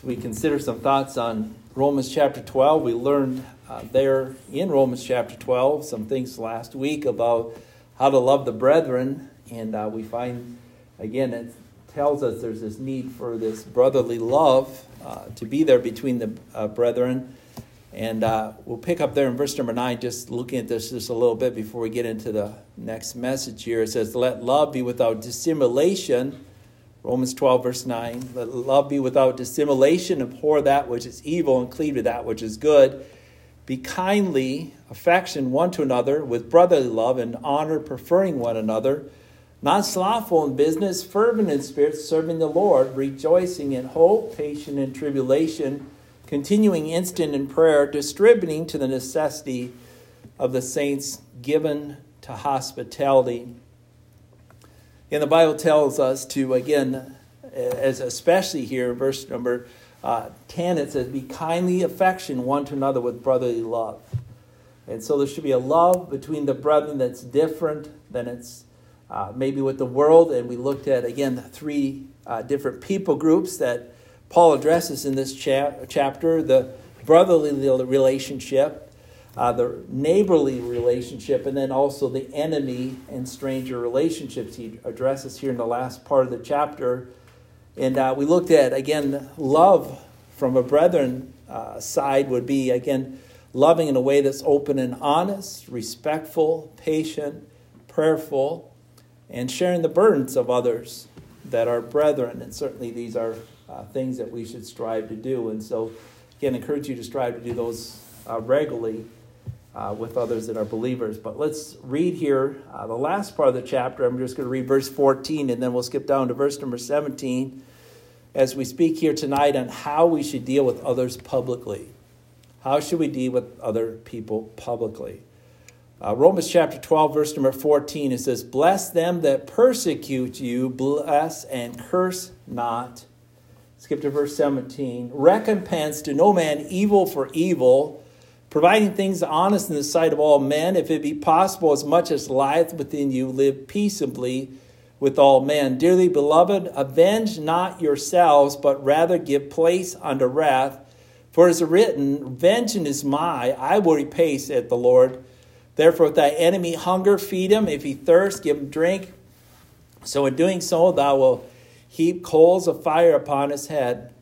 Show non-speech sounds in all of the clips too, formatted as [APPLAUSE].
So we consider some thoughts on Romans chapter 12. We learned uh, there in Romans chapter 12 some things last week about how to love the brethren. And uh, we find, again, it tells us there's this need for this brotherly love uh, to be there between the uh, brethren. And uh, we'll pick up there in verse number 9, just looking at this just a little bit before we get into the next message here. It says, Let love be without dissimulation Romans 12, verse 9. Let love be without dissimulation, abhor that which is evil, and cleave to that which is good. Be kindly, affection one to another, with brotherly love and honor, preferring one another. Not slothful in business, fervent in spirit, serving the Lord, rejoicing in hope, patient in tribulation, continuing instant in prayer, distributing to the necessity of the saints, given to hospitality. And the Bible tells us to, again, as especially here, verse number uh, 10, it says, Be kindly affection one to another with brotherly love. And so there should be a love between the brethren that's different than it's uh, maybe with the world. And we looked at, again, the three uh, different people groups that Paul addresses in this cha- chapter the brotherly relationship, uh, the neighborly relationship, and then also the enemy and stranger relationships he addresses here in the last part of the chapter. And uh, we looked at, again, love from a brethren uh, side would be, again, loving in a way that's open and honest, respectful, patient, prayerful, and sharing the burdens of others that are brethren. And certainly these are uh, things that we should strive to do. And so, again, encourage you to strive to do those uh, regularly uh, with others that are believers. But let's read here uh, the last part of the chapter. I'm just going to read verse 14 and then we'll skip down to verse number 17 as we speak here tonight on how we should deal with others publicly. How should we deal with other people publicly? Uh, Romans chapter 12, verse number 14, it says, Bless them that persecute you, bless and curse not. Skip to verse 17. Recompense to no man evil for evil providing things honest in the sight of all men, if it be possible, as much as lieth within you, live peaceably with all men. Dearly beloved, avenge not yourselves, but rather give place unto wrath. For it is written, Vengeance is mine, I will repay, saith the Lord. Therefore, if thy enemy hunger, feed him. If he thirst, give him drink. So in doing so, thou wilt heap coals of fire upon his head.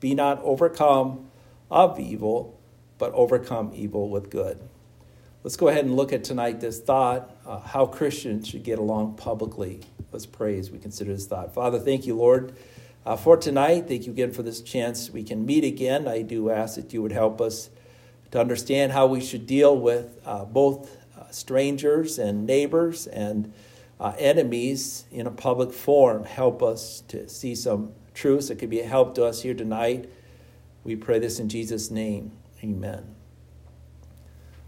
Be not overcome of evil but overcome evil with good. Let's go ahead and look at tonight this thought uh, how Christians should get along publicly. Let's pray as we consider this thought. Father, thank you, Lord, uh, for tonight. Thank you again for this chance we can meet again. I do ask that you would help us to understand how we should deal with uh, both uh, strangers and neighbors and uh, enemies in a public forum. Help us to see some truths that could be a help to us here tonight. We pray this in Jesus' name. Amen.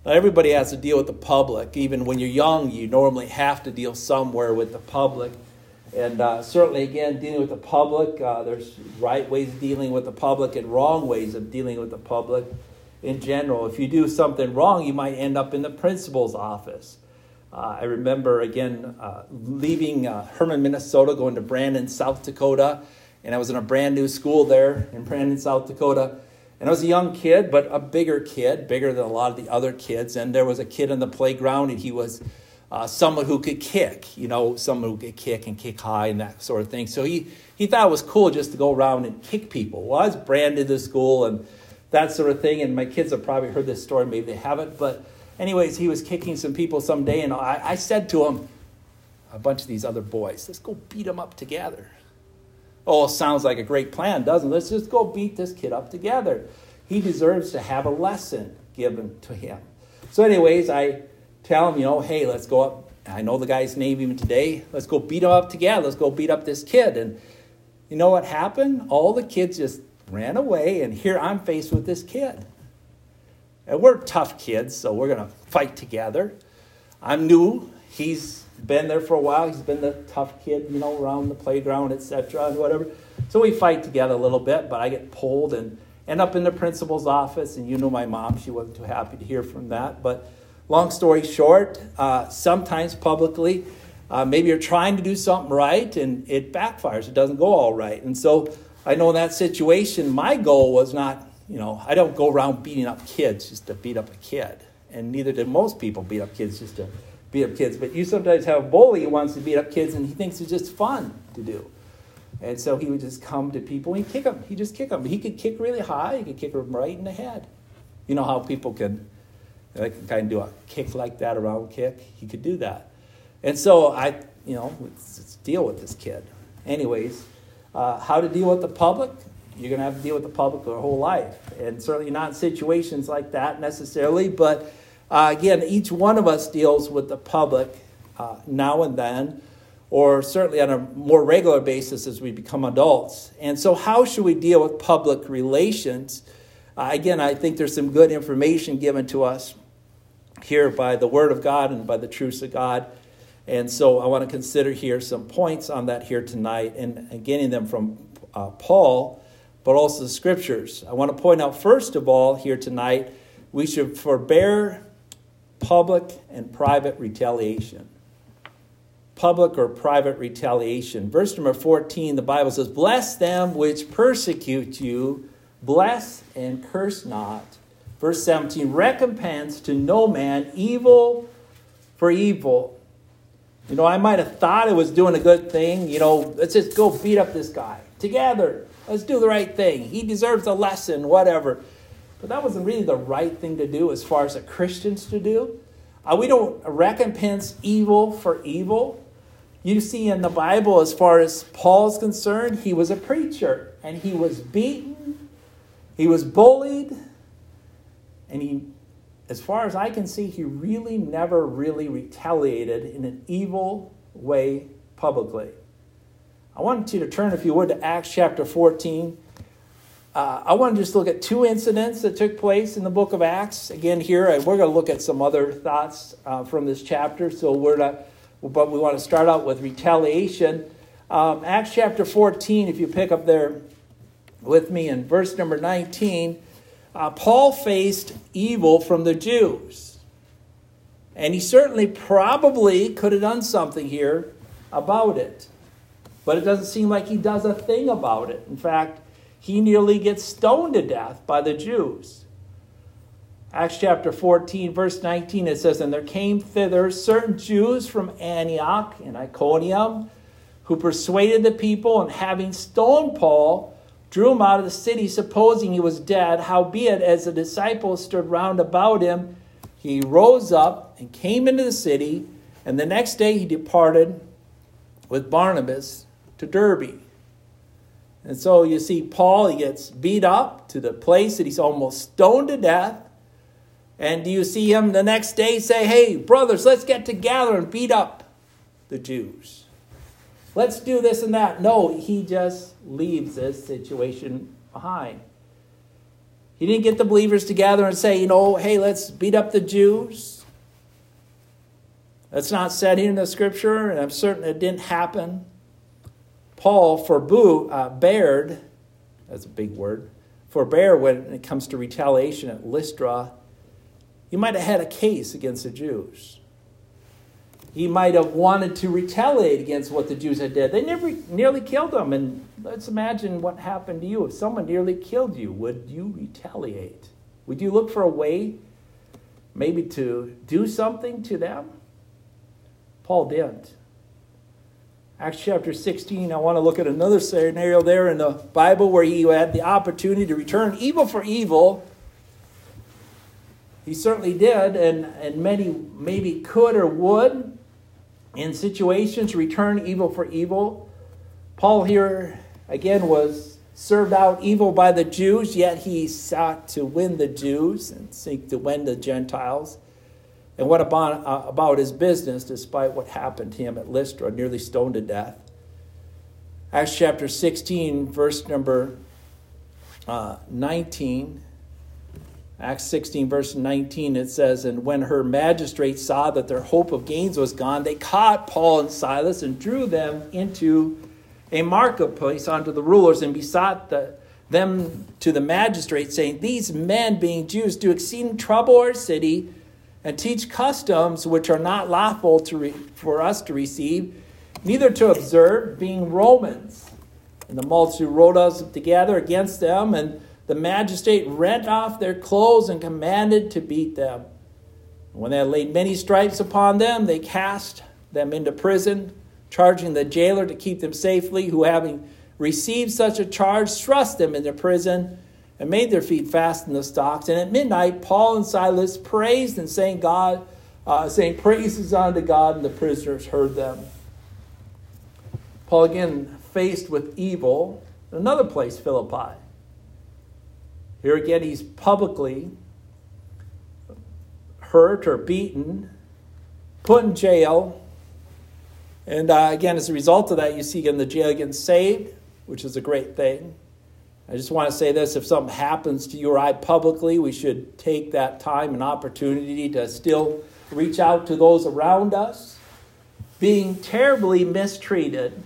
Now, everybody has to deal with the public. Even when you're young, you normally have to deal somewhere with the public. And uh, certainly, again, dealing with the public, uh, there's right ways of dealing with the public and wrong ways of dealing with the public in general. If you do something wrong, you might end up in the principal's office. Uh, I remember, again, uh, leaving uh, Herman, Minnesota, going to Brandon, South Dakota. And I was in a brand new school there in Brandon, South Dakota. And I was a young kid, but a bigger kid, bigger than a lot of the other kids. And there was a kid in the playground, and he was uh, someone who could kick, you know, someone who could kick and kick high and that sort of thing. So he, he thought it was cool just to go around and kick people. Well, I was branded to school and that sort of thing. And my kids have probably heard this story, maybe they haven't. But, anyways, he was kicking some people someday, and I, I said to him, a bunch of these other boys, let's go beat them up together. Oh, sounds like a great plan, doesn't it? Let's just go beat this kid up together. He deserves to have a lesson given to him. So, anyways, I tell him, you know, hey, let's go up. I know the guy's name even today. Let's go beat him up together. Let's go beat up this kid. And you know what happened? All the kids just ran away, and here I'm faced with this kid. And we're tough kids, so we're going to fight together. I'm new. He's been there for a while. He's been the tough kid, you know, around the playground, etc., and whatever. So we fight together a little bit, but I get pulled and end up in the principal's office. And you know my mom; she wasn't too happy to hear from that. But long story short, uh, sometimes publicly, uh, maybe you're trying to do something right and it backfires. It doesn't go all right. And so I know in that situation, my goal was not, you know, I don't go around beating up kids just to beat up a kid. And neither did most people beat up kids just to beat up kids. But you sometimes have a bully who wants to beat up kids and he thinks it's just fun to do. And so he would just come to people and kick them. He just kick them. He could kick really high. He could kick them right in the head. You know how people can, they can kind of do a kick like that, a round kick. He could do that. And so I, you know, let's, let's deal with this kid. Anyways, uh, how to deal with the public? You're going to have to deal with the public your whole life, and certainly not situations like that necessarily. But uh, again, each one of us deals with the public uh, now and then or certainly on a more regular basis as we become adults. And so, how should we deal with public relations? Uh, again, I think there's some good information given to us here by the Word of God and by the truths of God. And so, I want to consider here some points on that here tonight and, and getting them from uh, Paul, but also the scriptures. I want to point out, first of all, here tonight, we should forbear public and private retaliation public or private retaliation. Verse number 14, the Bible says, Bless them which persecute you, bless and curse not. Verse 17, recompense to no man evil for evil. You know, I might have thought I was doing a good thing. You know, let's just go beat up this guy together. Let's do the right thing. He deserves a lesson, whatever. But that wasn't really the right thing to do as far as a Christians to do. Uh, we don't recompense evil for evil. You see in the Bible, as far as Paul's concerned, he was a preacher and he was beaten, he was bullied, and he, as far as I can see, he really never really retaliated in an evil way publicly. I want you to turn, if you would, to Acts chapter 14. Uh, I want to just look at two incidents that took place in the book of Acts. Again, here, we're going to look at some other thoughts uh, from this chapter, so we're not but we want to start out with retaliation. Um, Acts chapter 14, if you pick up there with me in verse number 19, uh, Paul faced evil from the Jews. And he certainly probably could have done something here about it. But it doesn't seem like he does a thing about it. In fact, he nearly gets stoned to death by the Jews. Acts chapter 14, verse 19, it says, And there came thither certain Jews from Antioch and Iconium who persuaded the people, and having stoned Paul, drew him out of the city, supposing he was dead. Howbeit, as the disciples stood round about him, he rose up and came into the city, and the next day he departed with Barnabas to Derbe. And so you see, Paul, he gets beat up to the place that he's almost stoned to death. And do you see him the next day say, Hey, brothers, let's get together and beat up the Jews? Let's do this and that. No, he just leaves this situation behind. He didn't get the believers together and say, you know, hey, let's beat up the Jews. That's not said in the scripture, and I'm certain it didn't happen. Paul forbade, uh, bared, that's a big word, forbear when it comes to retaliation at Lystra he might have had a case against the Jews. He might have wanted to retaliate against what the Jews had did. They never nearly killed him. And let's imagine what happened to you. If someone nearly killed you, would you retaliate? Would you look for a way maybe to do something to them? Paul didn't. Acts chapter 16, I want to look at another scenario there in the Bible where he had the opportunity to return evil for evil he certainly did, and, and many maybe could or would in situations return evil for evil. Paul here, again, was served out evil by the Jews, yet he sought to win the Jews and seek to win the Gentiles. And what about, uh, about his business, despite what happened to him at Lystra, nearly stoned to death? Acts chapter 16, verse number uh, 19. Acts 16, verse 19, it says, And when her magistrates saw that their hope of gains was gone, they caught Paul and Silas and drew them into a marketplace unto the rulers and besought the, them to the magistrates, saying, These men, being Jews, do exceeding trouble our city and teach customs which are not lawful to re- for us to receive, neither to observe, being Romans. And the multitude rose us together against them, and the magistrate rent off their clothes and commanded to beat them. When they had laid many stripes upon them, they cast them into prison, charging the jailer to keep them safely, who, having received such a charge, thrust them into prison and made their feet fast in the stocks. And at midnight, Paul and Silas praised and saying God, uh, saying praises unto God, and the prisoners heard them. Paul again faced with evil. Another place, Philippi. Here again, he's publicly hurt or beaten, put in jail. And uh, again, as a result of that, you see again the jail getting saved, which is a great thing. I just want to say this if something happens to you or I publicly, we should take that time and opportunity to still reach out to those around us. Being terribly mistreated,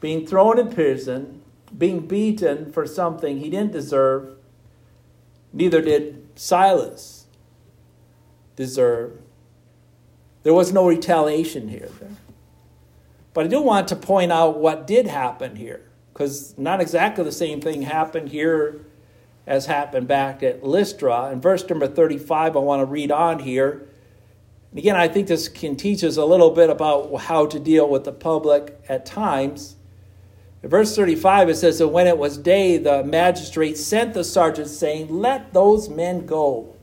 being thrown in prison, being beaten for something he didn't deserve, neither did Silas deserve. There was no retaliation here. But I do want to point out what did happen here because not exactly the same thing happened here as happened back at Lystra. In verse number 35, I want to read on here. Again, I think this can teach us a little bit about how to deal with the public at times. In verse 35, it says that when it was day, the magistrate sent the sergeant, saying, Let those men go.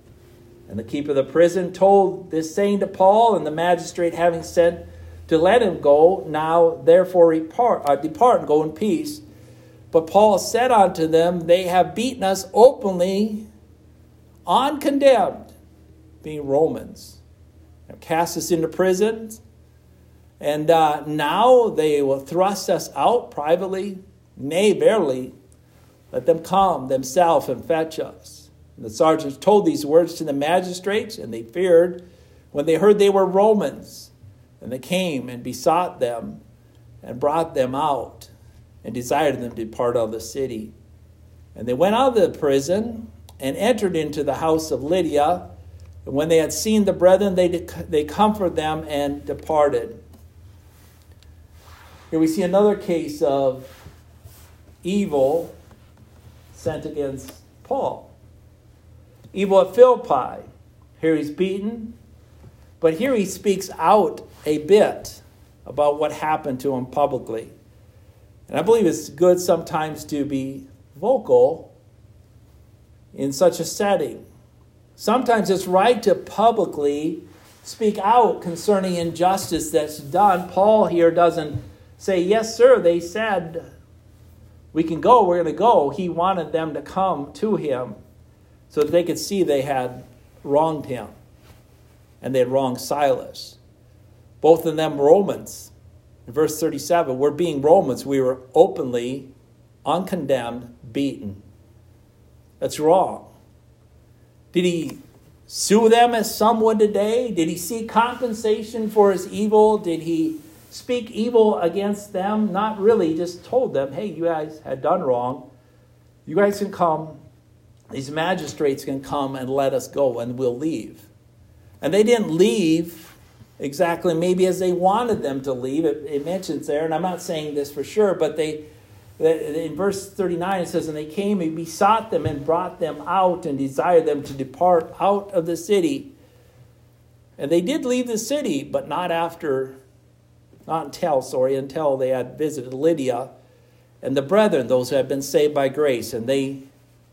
And the keeper of the prison told this saying to Paul, and the magistrate, having sent to let him go. Now, therefore, depart, uh, depart and go in peace. But Paul said unto them, They have beaten us openly, uncondemned, being Romans, cast us into prison. And uh, now they will thrust us out privately. Nay, barely. Let them come themselves and fetch us. And the sergeants told these words to the magistrates, and they feared when they heard they were Romans. And they came and besought them and brought them out and desired them to depart out of the city. And they went out of the prison and entered into the house of Lydia. And when they had seen the brethren, they, they comforted them and departed. Here we see another case of evil sent against Paul. Evil at Philippi. Here he's beaten, but here he speaks out a bit about what happened to him publicly. And I believe it's good sometimes to be vocal in such a setting. Sometimes it's right to publicly speak out concerning injustice that's done. Paul here doesn't say, Yes, sir, they said we can go, we're going to go. He wanted them to come to him so that they could see they had wronged him and they had wronged Silas. Both of them Romans. In verse 37, we're being Romans, we were openly, uncondemned, beaten. That's wrong. Did he sue them as some would today? Did he seek compensation for his evil? Did he speak evil against them? Not really. Just told them, hey, you guys had done wrong. You guys can come. These magistrates can come and let us go, and we'll leave. And they didn't leave exactly maybe as they wanted them to leave. It, it mentions there, and I'm not saying this for sure, but they in verse 39 it says, And they came and besought them and brought them out and desired them to depart out of the city. And they did leave the city, but not after, not until, sorry, until they had visited Lydia and the brethren, those who had been saved by grace. And they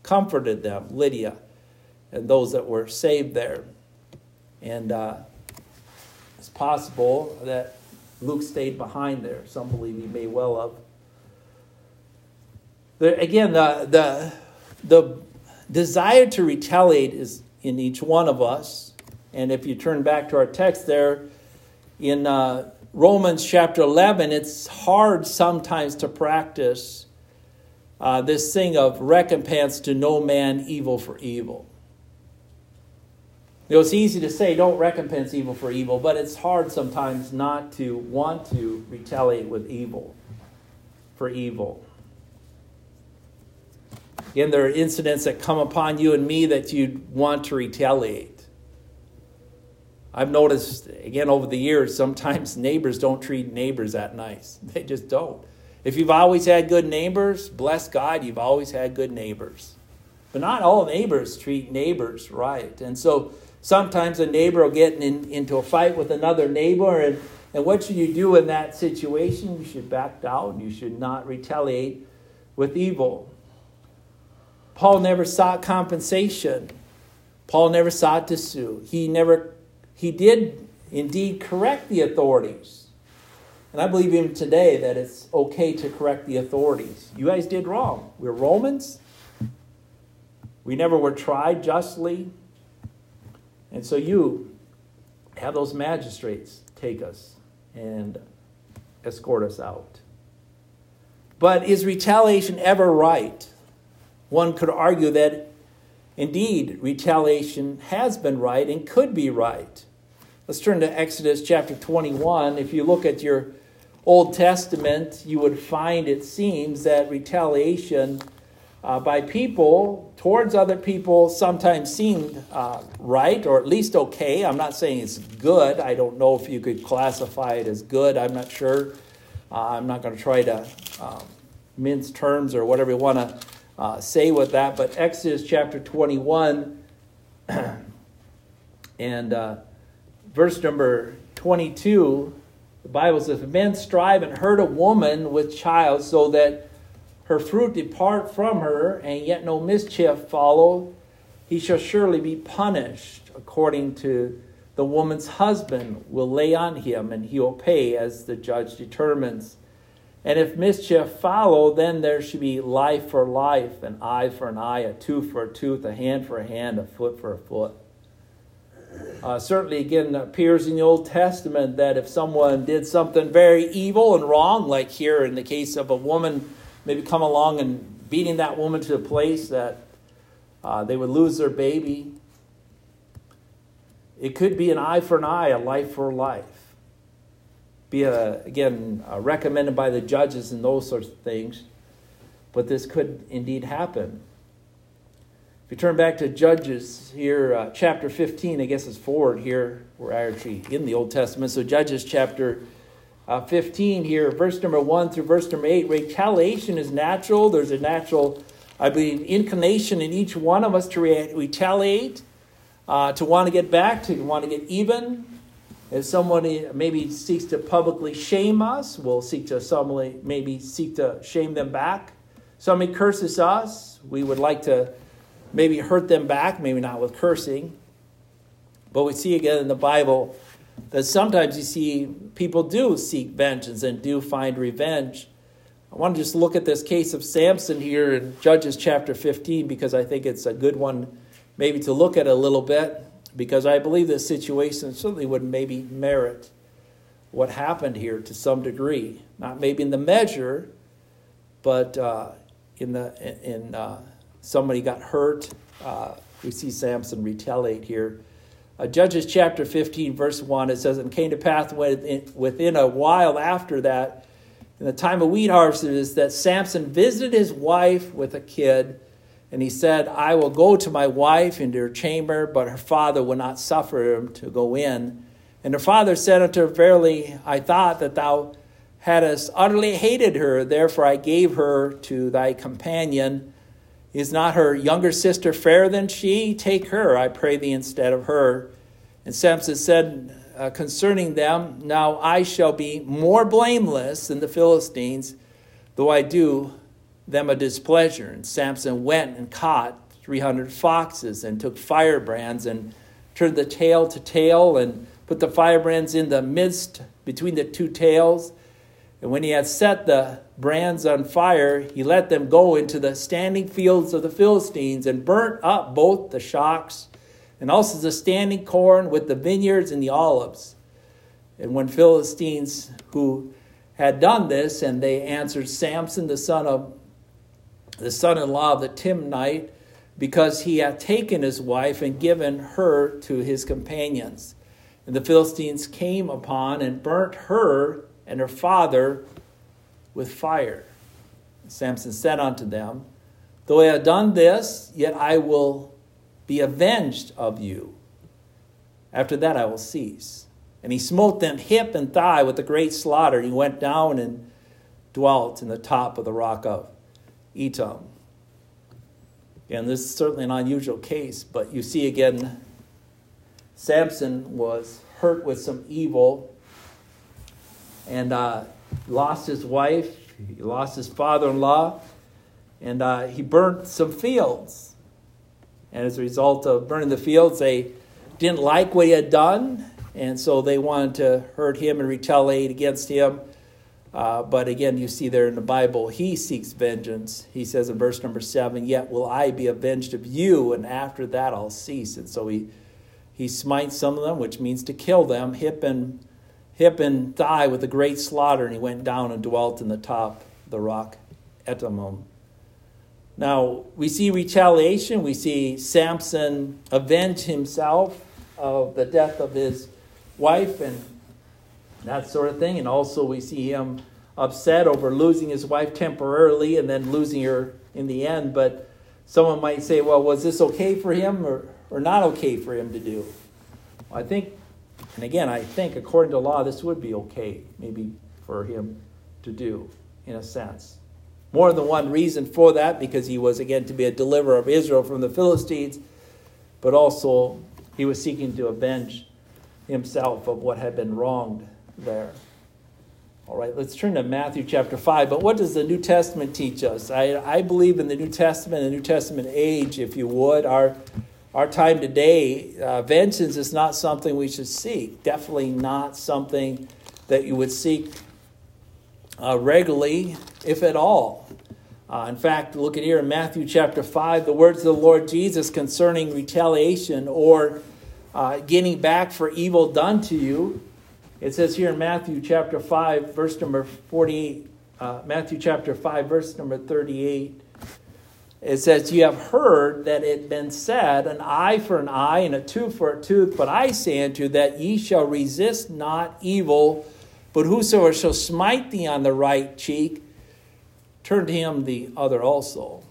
comforted them, Lydia, and those that were saved there. And uh, possible that Luke stayed behind there. Some believe he may well have. There, again, the, the, the desire to retaliate is in each one of us. And if you turn back to our text there in uh, Romans chapter 11, it's hard sometimes to practice uh, this thing of recompense to no man evil for evil. You know, it's easy to say don't recompense evil for evil, but it's hard sometimes not to want to retaliate with evil for evil. Again, there are incidents that come upon you and me that you'd want to retaliate. I've noticed, again, over the years, sometimes [LAUGHS] neighbors don't treat neighbors that nice. [LAUGHS] They just don't. If you've always had good neighbors, bless God, you've always had good neighbors. But not all neighbors treat neighbors right. And so sometimes a neighbor will get in, into a fight with another neighbor. And, and what should you do in that situation? You should back down. You should not retaliate with evil. Paul never sought compensation. Paul never sought to sue. He never he did indeed correct the authorities. And I believe even today that it's okay to correct the authorities. You guys did wrong. We're Romans. We never were tried justly. And so you have those magistrates take us and escort us out. But is retaliation ever right? One could argue that indeed retaliation has been right and could be right. Let's turn to Exodus chapter 21. If you look at your Old Testament, you would find it seems that retaliation uh, by people towards other people sometimes seemed uh, right or at least okay. I'm not saying it's good. I don't know if you could classify it as good. I'm not sure. Uh, I'm not going to try to um, mince terms or whatever you want to uh, say with that. But Exodus chapter 21 [CLEARS THROAT] and uh, verse number 22, the Bible says, men strive and hurt a woman with child so that her fruit depart from her, and yet no mischief follow, he shall surely be punished according to the woman's husband will lay on him, and he will pay as the judge determines. And if mischief follow, then there should be life for life, an eye for an eye, a tooth for a tooth, a hand for a hand, a foot for a foot. Uh, certainly, again, appears in the Old Testament that if someone did something very evil and wrong, like here in the case of a woman maybe come along and beating that woman to a place that uh, they would lose their baby. It could be an eye for an eye, a life for a life. Be a, again uh, recommended by the judges and those sorts of things, but this could indeed happen. If you turn back to Judges here, uh, chapter 15, I guess it's forward here. We're actually in the Old Testament. So, Judges chapter uh, 15 here, verse number 1 through verse number 8. Retaliation is natural. There's a natural, I believe, inclination in each one of us to re- retaliate, uh, to want to get back, to want to get even. If somebody maybe seeks to publicly shame us, we'll seek to somebody maybe seek to shame them back. Somebody curses us, we would like to maybe hurt them back, maybe not with cursing. But we see again in the Bible that sometimes you see people do seek vengeance and do find revenge. I want to just look at this case of Samson here in Judges chapter 15 because I think it's a good one maybe to look at a little bit because I believe this situation certainly would maybe merit what happened here to some degree. Not maybe in the measure, but uh, in the in uh, somebody got hurt. Uh, we see Samson retaliate here uh, Judges chapter 15, verse 1, it says, And came to pass within a while after that, in the time of wheat harvest, is that Samson visited his wife with a kid, and he said, I will go to my wife into her chamber, but her father would not suffer him to go in. And her father said unto her, Verily, I thought that thou hadst utterly hated her, therefore I gave her to thy companion. Is not her younger sister fairer than she? Take her, I pray thee, instead of her. And Samson said uh, concerning them, Now I shall be more blameless than the Philistines, though I do them a displeasure. And Samson went and caught 300 foxes and took firebrands and turned the tail to tail and put the firebrands in the midst between the two tails. And when he had set the brands on fire, he let them go into the standing fields of the Philistines and burnt up both the shocks and also the standing corn with the vineyards and the olives. And when Philistines who had done this, and they answered Samson, the son of the son-in-law of the Timnite, because he had taken his wife and given her to his companions. And the Philistines came upon and burnt her and her father with fire. Samson said unto them, Though I have done this, yet I will be avenged of you. After that I will cease. And he smote them hip and thigh with a great slaughter. He went down and dwelt in the top of the rock of Etam. And this is certainly an unusual case, but you see again, Samson was hurt with some evil and uh, lost his wife, he lost his father in law, and uh, he burnt some fields. And as a result of burning the fields, they didn't like what he had done, and so they wanted to hurt him and retaliate against him. Uh, but again, you see there in the Bible, he seeks vengeance. He says in verse number seven, Yet will I be avenged of you, and after that I'll cease. And so he, he smites some of them, which means to kill them, hip and, hip and thigh with a great slaughter, and he went down and dwelt in the top of the rock Etamim. Now, we see retaliation. We see Samson avenge himself of the death of his wife and that sort of thing. And also, we see him upset over losing his wife temporarily and then losing her in the end. But someone might say, well, was this okay for him or, or not okay for him to do? I think, and again, I think according to law, this would be okay, maybe for him to do, in a sense. More than one reason for that, because he was, again, to be a deliverer of Israel from the Philistines, but also he was seeking to avenge himself of what had been wronged there. All right, let's turn to Matthew chapter 5. But what does the New Testament teach us? I, I believe in the New Testament, the New Testament age, if you would. Our, our time today, uh, vengeance is not something we should seek. Definitely not something that you would seek uh, regularly, if at all. Uh, in fact, look at here in Matthew chapter 5, the words of the Lord Jesus concerning retaliation or uh, getting back for evil done to you. It says here in Matthew chapter 5, verse number 48, uh, Matthew chapter 5, verse number 38. It says, You have heard that it been said, an eye for an eye and a tooth for a tooth. But I say unto you that ye shall resist not evil, but whosoever shall smite thee on the right cheek, turn to him the other also.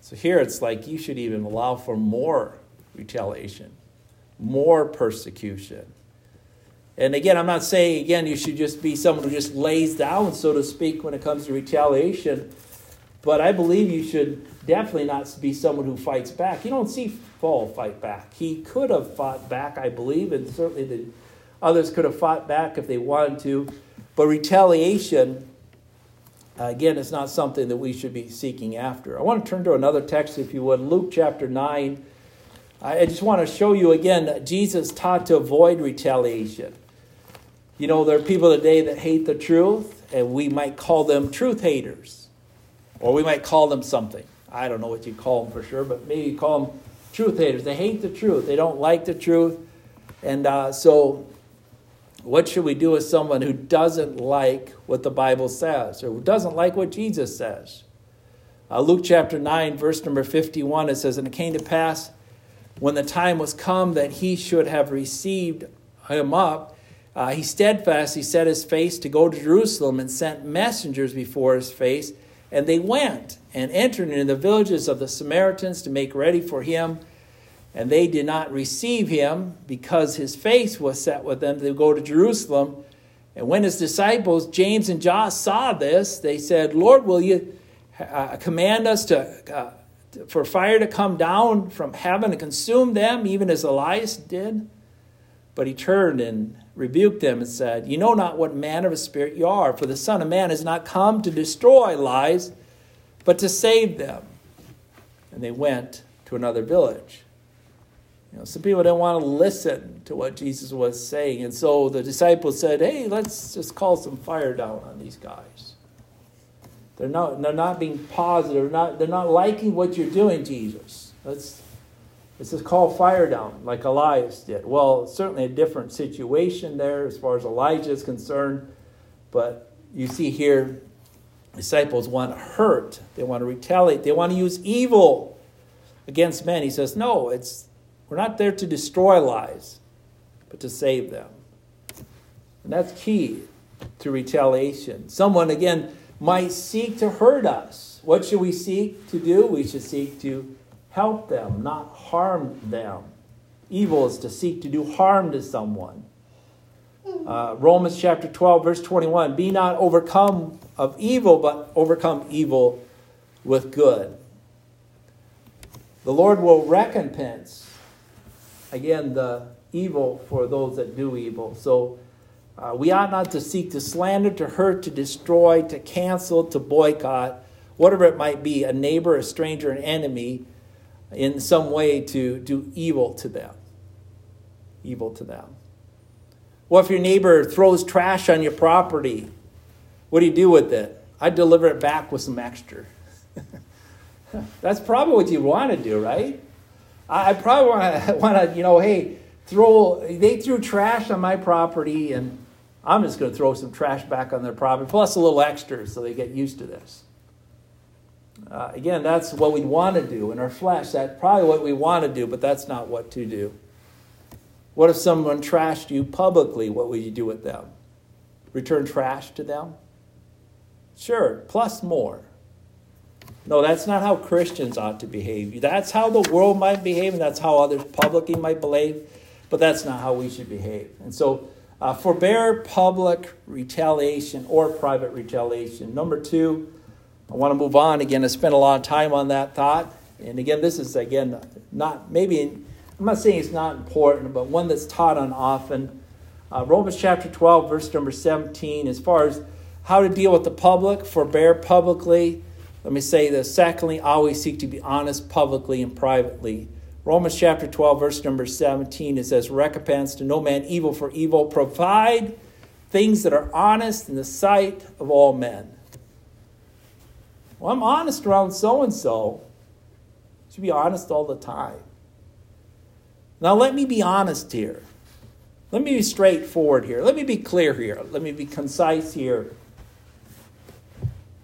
So here it's like you should even allow for more retaliation, more persecution. And again, I'm not saying, again, you should just be someone who just lays down, so to speak, when it comes to retaliation. But I believe you should definitely not be someone who fights back. You don't see Paul fight back. He could have fought back, I believe, and certainly the others could have fought back if they wanted to. But retaliation, again, is not something that we should be seeking after. I want to turn to another text, if you would, Luke chapter 9. I just want to show you again that Jesus taught to avoid retaliation. You know, there are people today that hate the truth, and we might call them truth haters. Or we might call them something. I don't know what you'd call them for sure, but maybe you call them truth haters. They hate the truth, they don't like the truth. And uh, so, what should we do with someone who doesn't like what the Bible says or who doesn't like what Jesus says? Uh, Luke chapter 9, verse number 51, it says, And it came to pass when the time was come that he should have received him up, uh, he steadfastly set his face to go to Jerusalem and sent messengers before his face. And they went and entered into the villages of the Samaritans to make ready for him. And they did not receive him because his face was set with them to go to Jerusalem. And when his disciples, James and John, saw this, they said, Lord, will you uh, command us to uh, for fire to come down from heaven and consume them, even as Elias did. But he turned and rebuked them and said, You know not what manner of spirit you are, for the Son of Man has not come to destroy lives, but to save them. And they went to another village. You know, some people didn't want to listen to what Jesus was saying, and so the disciples said, Hey, let's just call some fire down on these guys. They're not, they're not being positive. Not, they're not liking what you're doing, Jesus. Let's, let's just call fire down like Elias did. Well, certainly a different situation there as far as Elijah is concerned. But you see here, disciples want to hurt. They want to retaliate. They want to use evil against men. He says, no, it's, we're not there to destroy lives, but to save them. And that's key to retaliation. Someone, again, might seek to hurt us. What should we seek to do? We should seek to help them, not harm them. Evil is to seek to do harm to someone. Uh, Romans chapter 12, verse 21 Be not overcome of evil, but overcome evil with good. The Lord will recompense, again, the evil for those that do evil. So uh, we ought not to seek to slander, to hurt, to destroy, to cancel, to boycott, whatever it might be a neighbor, a stranger, an enemy in some way to do evil to them. Evil to them. Well, if your neighbor throws trash on your property? What do you do with it? I deliver it back with some extra. [LAUGHS] That's probably what you want to do, right? I probably want to, want to, you know, hey, throw. They threw trash on my property, and I'm just going to throw some trash back on their property, plus a little extra, so they get used to this. Uh, again, that's what we want to do in our flesh. That's probably what we want to do, but that's not what to do. What if someone trashed you publicly? What would you do with them? Return trash to them? Sure, plus more. No, that's not how Christians ought to behave. That's how the world might behave, and that's how others publicly might behave, but that's not how we should behave. And so, uh, forbear public retaliation or private retaliation. Number two, I want to move on. Again, I spent a lot of time on that thought. And again, this is, again, not maybe I'm not saying it's not important, but one that's taught on often. Uh, Romans chapter 12, verse number 17, as far as how to deal with the public, forbear publicly. Let me say this. Secondly, always seek to be honest publicly and privately. Romans chapter 12, verse number 17, it says, Recompense to no man evil for evil. Provide things that are honest in the sight of all men. Well, I'm honest around so and so. Should be honest all the time. Now, let me be honest here. Let me be straightforward here. Let me be clear here. Let me be concise here.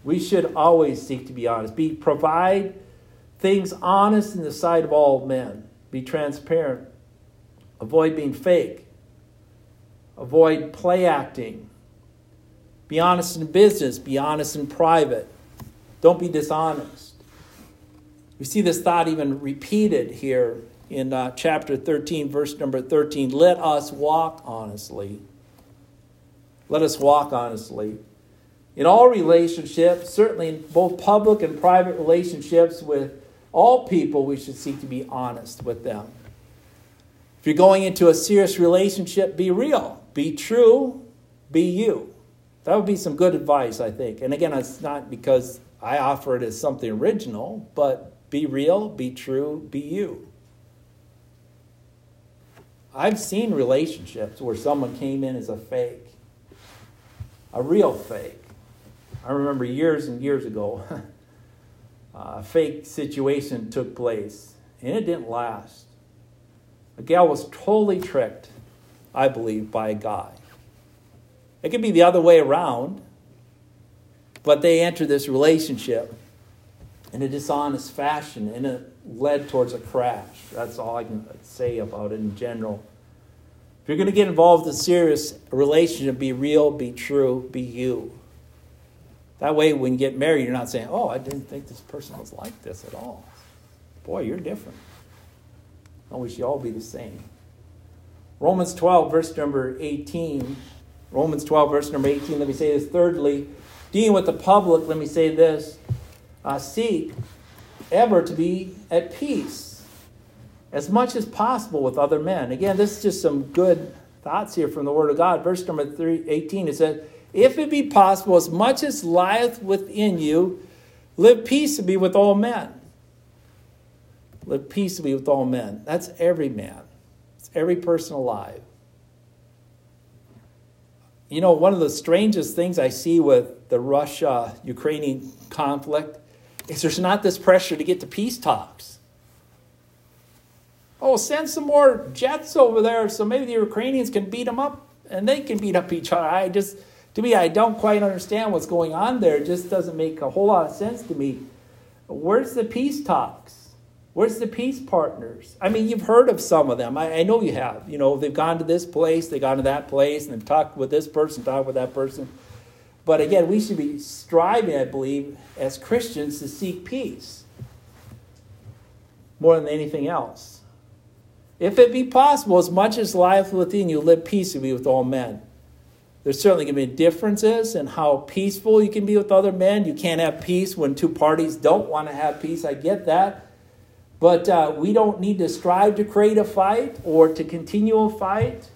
We should always seek to be honest. Be provide things honest in the sight of all men. Be transparent. Avoid being fake. Avoid play acting. Be honest in business. Be honest in private. Don't be dishonest. We see this thought even repeated here in uh, chapter 13, verse number 13. Let us walk honestly. Let us walk honestly. In all relationships, certainly in both public and private relationships with all people, we should seek to be honest with them. If you're going into a serious relationship, be real, be true, be you. That would be some good advice, I think. And again, it's not because I offer it as something original, but be real, be true, be you. I've seen relationships where someone came in as a fake, a real fake. I remember years and years ago, [LAUGHS] a fake situation took place, and it didn't last. A gal was totally tricked, I believe, by a guy. It could be the other way around, but they entered this relationship in a dishonest fashion, and it led towards a crash. That's all I can say about it in general. If you're going to get involved in a serious relationship, be real, be true, be you. That way, when you get married, you're not saying, oh, I didn't think this person was like this at all. Boy, you're different. No, we should all be the same. Romans 12, verse number 18. Romans 12, verse number 18. Let me say this. Thirdly, dealing with the public, let me say this. Uh, seek ever to be at peace as much as possible with other men. Again, this is just some good thoughts here from the Word of God. Verse number three, 18, it says, If it be possible, as much as lieth within you, live peaceably with all men. Live peaceably with all men. That's every man, it's every person alive. You know, one of the strangest things I see with the Russia Ukrainian conflict is there's not this pressure to get to peace talks. Oh, send some more jets over there so maybe the Ukrainians can beat them up and they can beat up each other. I just, to me, I don't quite understand what's going on there. It just doesn't make a whole lot of sense to me. Where's the peace talks? Where's the peace partners? I mean, you've heard of some of them. I, I know you have. You know, they've gone to this place, they've gone to that place, and they've talked with this person, talked with that person. But again, we should be striving, I believe, as Christians to seek peace more than anything else. If it be possible, as much as lieth within you, live peaceably with all men. There's certainly going to be differences in how peaceful you can be with other men. You can't have peace when two parties don't want to have peace. I get that. But uh, we don't need to strive to create a fight or to continue a fight.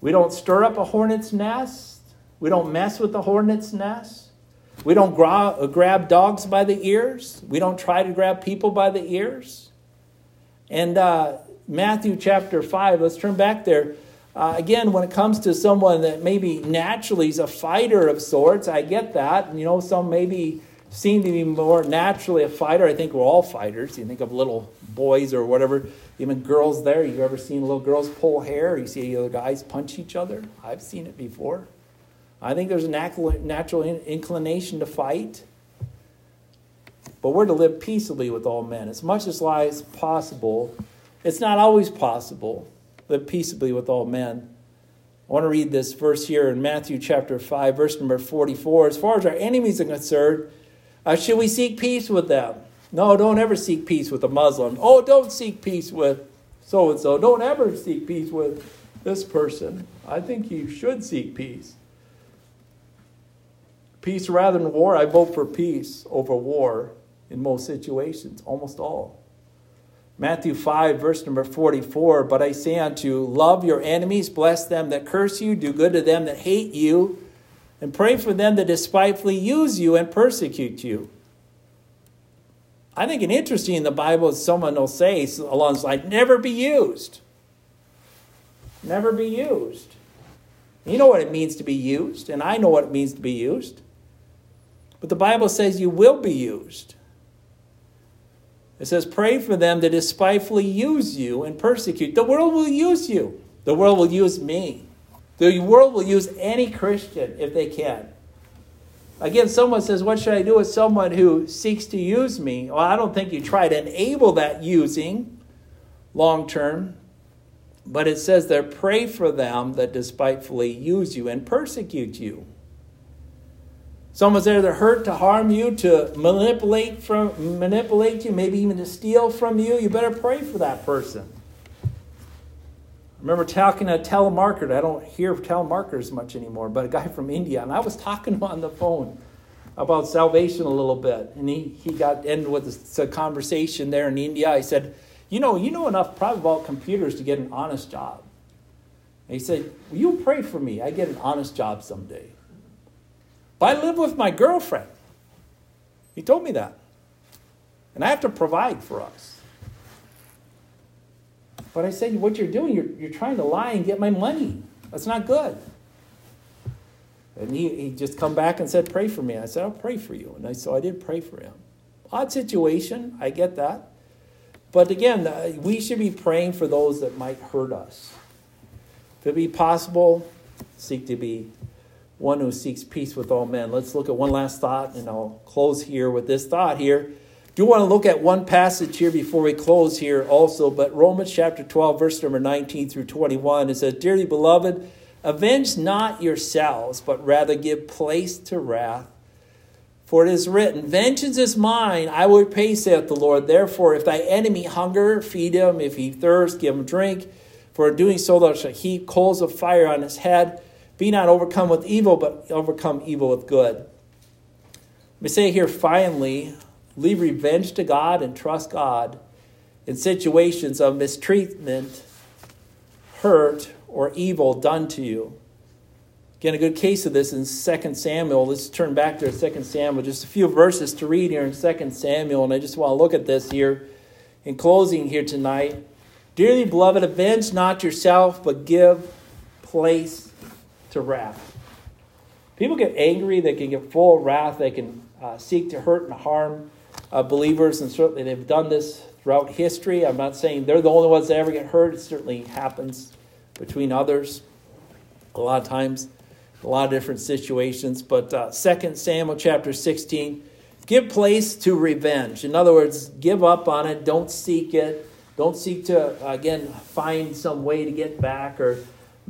We don't stir up a hornet's nest. We don't mess with the hornet's nest. We don't gra- uh, grab dogs by the ears. We don't try to grab people by the ears. And uh, Matthew chapter 5, let's turn back there. Uh, again, when it comes to someone that maybe naturally is a fighter of sorts, I get that. You know, some maybe seem to be more naturally a fighter. I think we're all fighters. You think of little boys or whatever, even girls there. You ever seen little girls pull hair? You see the other guys punch each other? I've seen it before. I think there's a natural inclination to fight. But we're to live peaceably with all men. As much as lies possible, it's not always possible live peaceably with all men. I want to read this verse here in Matthew chapter 5, verse number 44. As far as our enemies are concerned, uh, should we seek peace with them? No, don't ever seek peace with a Muslim. Oh, don't seek peace with so and so. Don't ever seek peace with this person. I think you should seek peace. Peace rather than war. I vote for peace over war in most situations, almost all. Matthew 5, verse number 44 But I say unto you, love your enemies, bless them that curse you, do good to them that hate you, and pray for them that despitefully use you and persecute you. I think an interesting in the Bible someone will say along this line, never be used. Never be used. You know what it means to be used, and I know what it means to be used. But the Bible says you will be used. It says, Pray for them that despitefully use you and persecute. The world will use you. The world will use me. The world will use any Christian if they can. Again, someone says, What should I do with someone who seeks to use me? Well, I don't think you try to enable that using long term. But it says there, pray for them that despitefully use you and persecute you. Someone's there to hurt, to harm you, to manipulate from manipulate you, maybe even to steal from you. You better pray for that person. Remember talking to a telemarketer. I don't hear telemarketers much anymore, but a guy from India, and I was talking to him on the phone about salvation a little bit, and he, he got in with a, a conversation there in India. I said, "You know, you know enough probably about computers to get an honest job." And he said, "Will you pray for me? I get an honest job someday." But I live with my girlfriend. He told me that. And I have to provide for us. But I said, What you're doing, you're, you're trying to lie and get my money. That's not good. And he, he just come back and said, Pray for me. I said, I'll pray for you. And I, so I did pray for him. Odd situation. I get that. But again, uh, we should be praying for those that might hurt us. If it be possible, seek to be one who seeks peace with all men. Let's look at one last thought, and I'll close here with this thought here. Do want to look at one passage here before we close here also, but Romans chapter 12, verse number 19 through 21, it says, Dearly beloved, avenge not yourselves, but rather give place to wrath. For it is written, Vengeance is mine, I will repay, saith the Lord. Therefore, if thy enemy hunger, feed him. If he thirst, give him drink. For in doing so thou shalt heap coals of fire on his head. Be not overcome with evil, but overcome evil with good. We say here finally, leave revenge to God and trust God in situations of mistreatment, hurt, or evil done to you. Again, a good case of this in 2 Samuel. Let's turn back to 2 Samuel. Just a few verses to read here in 2 Samuel, and I just want to look at this here in closing here tonight. Dearly beloved, avenge not yourself, but give place to wrath. People get angry, they can get full of wrath, they can uh, seek to hurt and harm uh, believers, and certainly they've done this throughout history. I'm not saying they're the only ones that ever get hurt, it certainly happens between others a lot of times, a lot of different situations. But uh, 2 Samuel chapter 16 give place to revenge. In other words, give up on it, don't seek it. Don't seek to, again, find some way to get back or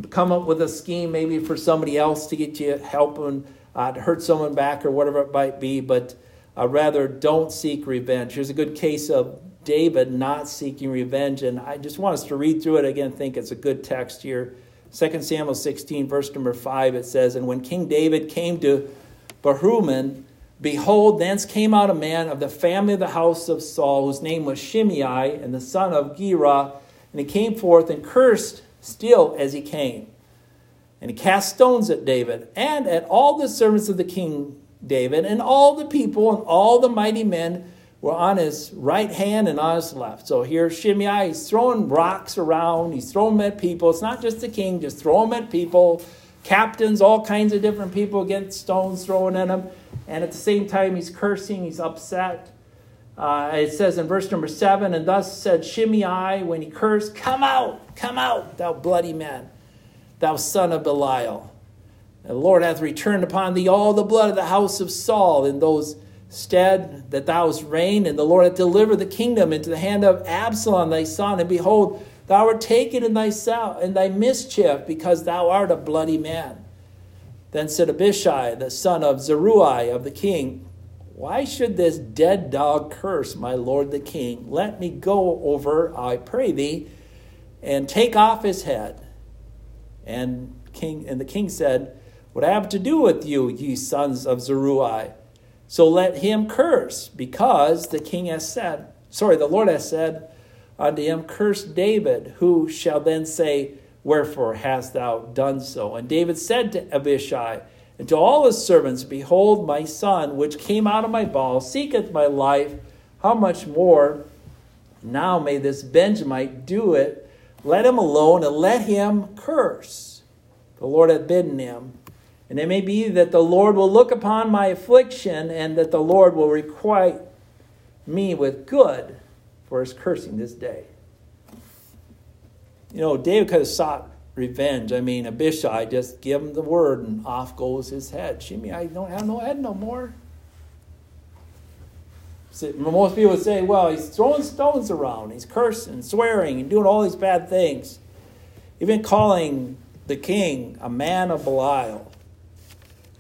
come up with a scheme maybe for somebody else to get you help and uh, to hurt someone back or whatever it might be, but uh, rather don't seek revenge. Here's a good case of David not seeking revenge, and I just want us to read through it again. Think it's a good text here. 2 Samuel 16, verse number 5, it says, And when King David came to Bahurim, behold, thence came out a man of the family of the house of Saul, whose name was Shimei, and the son of Gera. And he came forth and cursed still as he came. And he cast stones at David and at all the servants of the king David, and all the people and all the mighty men were on his right hand and on his left. So here Shimei, he's throwing rocks around, he's throwing them at people. It's not just the king, just throw them at people. Captains, all kinds of different people get stones thrown at him. And at the same time, he's cursing, he's upset. Uh, it says in verse number seven, and thus said Shimei when he cursed, Come out, come out, thou bloody man, thou son of Belial. The Lord hath returned upon thee all the blood of the house of Saul in those stead that thou hast reigned, and the Lord hath delivered the kingdom into the hand of Absalom thy son. And behold, thou art taken in thyself in thy mischief, because thou art a bloody man. Then said Abishai, the son of Zeruiah of the king, Why should this dead dog curse my lord the king? Let me go over, I pray thee, and take off his head. And king and the king said, What I have to do with you, ye sons of Zeruiah? So let him curse, because the king has said, sorry, the Lord has said unto him, Curse David, who shall then say, Wherefore hast thou done so? And David said to Abishai and to all his servants, Behold, my son, which came out of my bowels, seeketh my life. How much more now may this Benjamite do it? Let him alone and let him curse. The Lord hath bidden him. And it may be that the Lord will look upon my affliction and that the Lord will requite me with good for his cursing this day. You know, David could have sought revenge. I mean, Abishai just give him the word and off goes his head. Shimei, I don't have no head no more. Most people would say, well, he's throwing stones around, he's cursing, swearing, and doing all these bad things. Even calling the king a man of Belial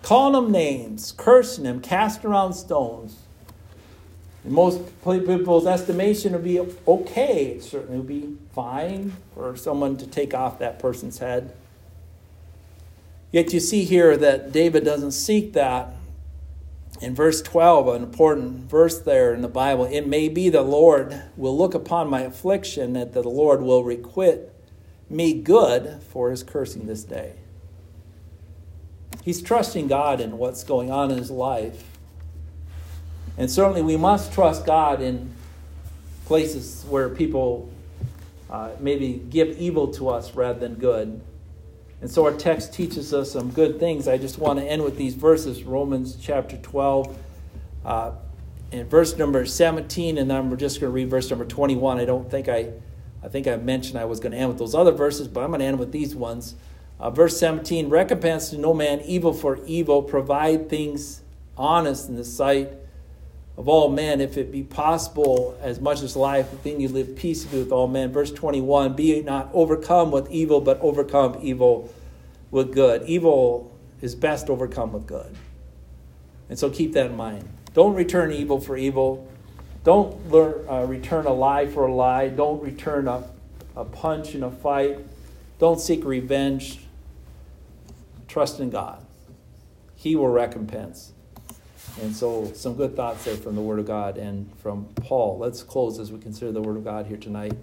calling them names, cursing them, casting around stones. In most people's estimation, it would be okay. It certainly would be fine for someone to take off that person's head. Yet you see here that David doesn't seek that. In verse 12, an important verse there in the Bible, it may be the Lord will look upon my affliction, that the Lord will requite me good for his cursing this day. He's trusting God in what's going on in his life. And certainly we must trust God in places where people uh, maybe give evil to us rather than good. And so our text teaches us some good things. I just want to end with these verses Romans chapter 12, uh, and verse number 17, and we're just going to read verse number 21. I don't think I, I think I mentioned I was going to end with those other verses, but I'm going to end with these ones. Uh, verse 17 recompense to no man evil for evil, provide things honest in the sight of all men, if it be possible, as much as life, within you live peaceably with all men. Verse 21 be not overcome with evil, but overcome evil with good. Evil is best overcome with good. And so keep that in mind. Don't return evil for evil. Don't learn, uh, return a lie for a lie. Don't return a, a punch in a fight. Don't seek revenge. Trust in God. He will recompense. And so, some good thoughts there from the Word of God and from Paul. Let's close as we consider the Word of God here tonight.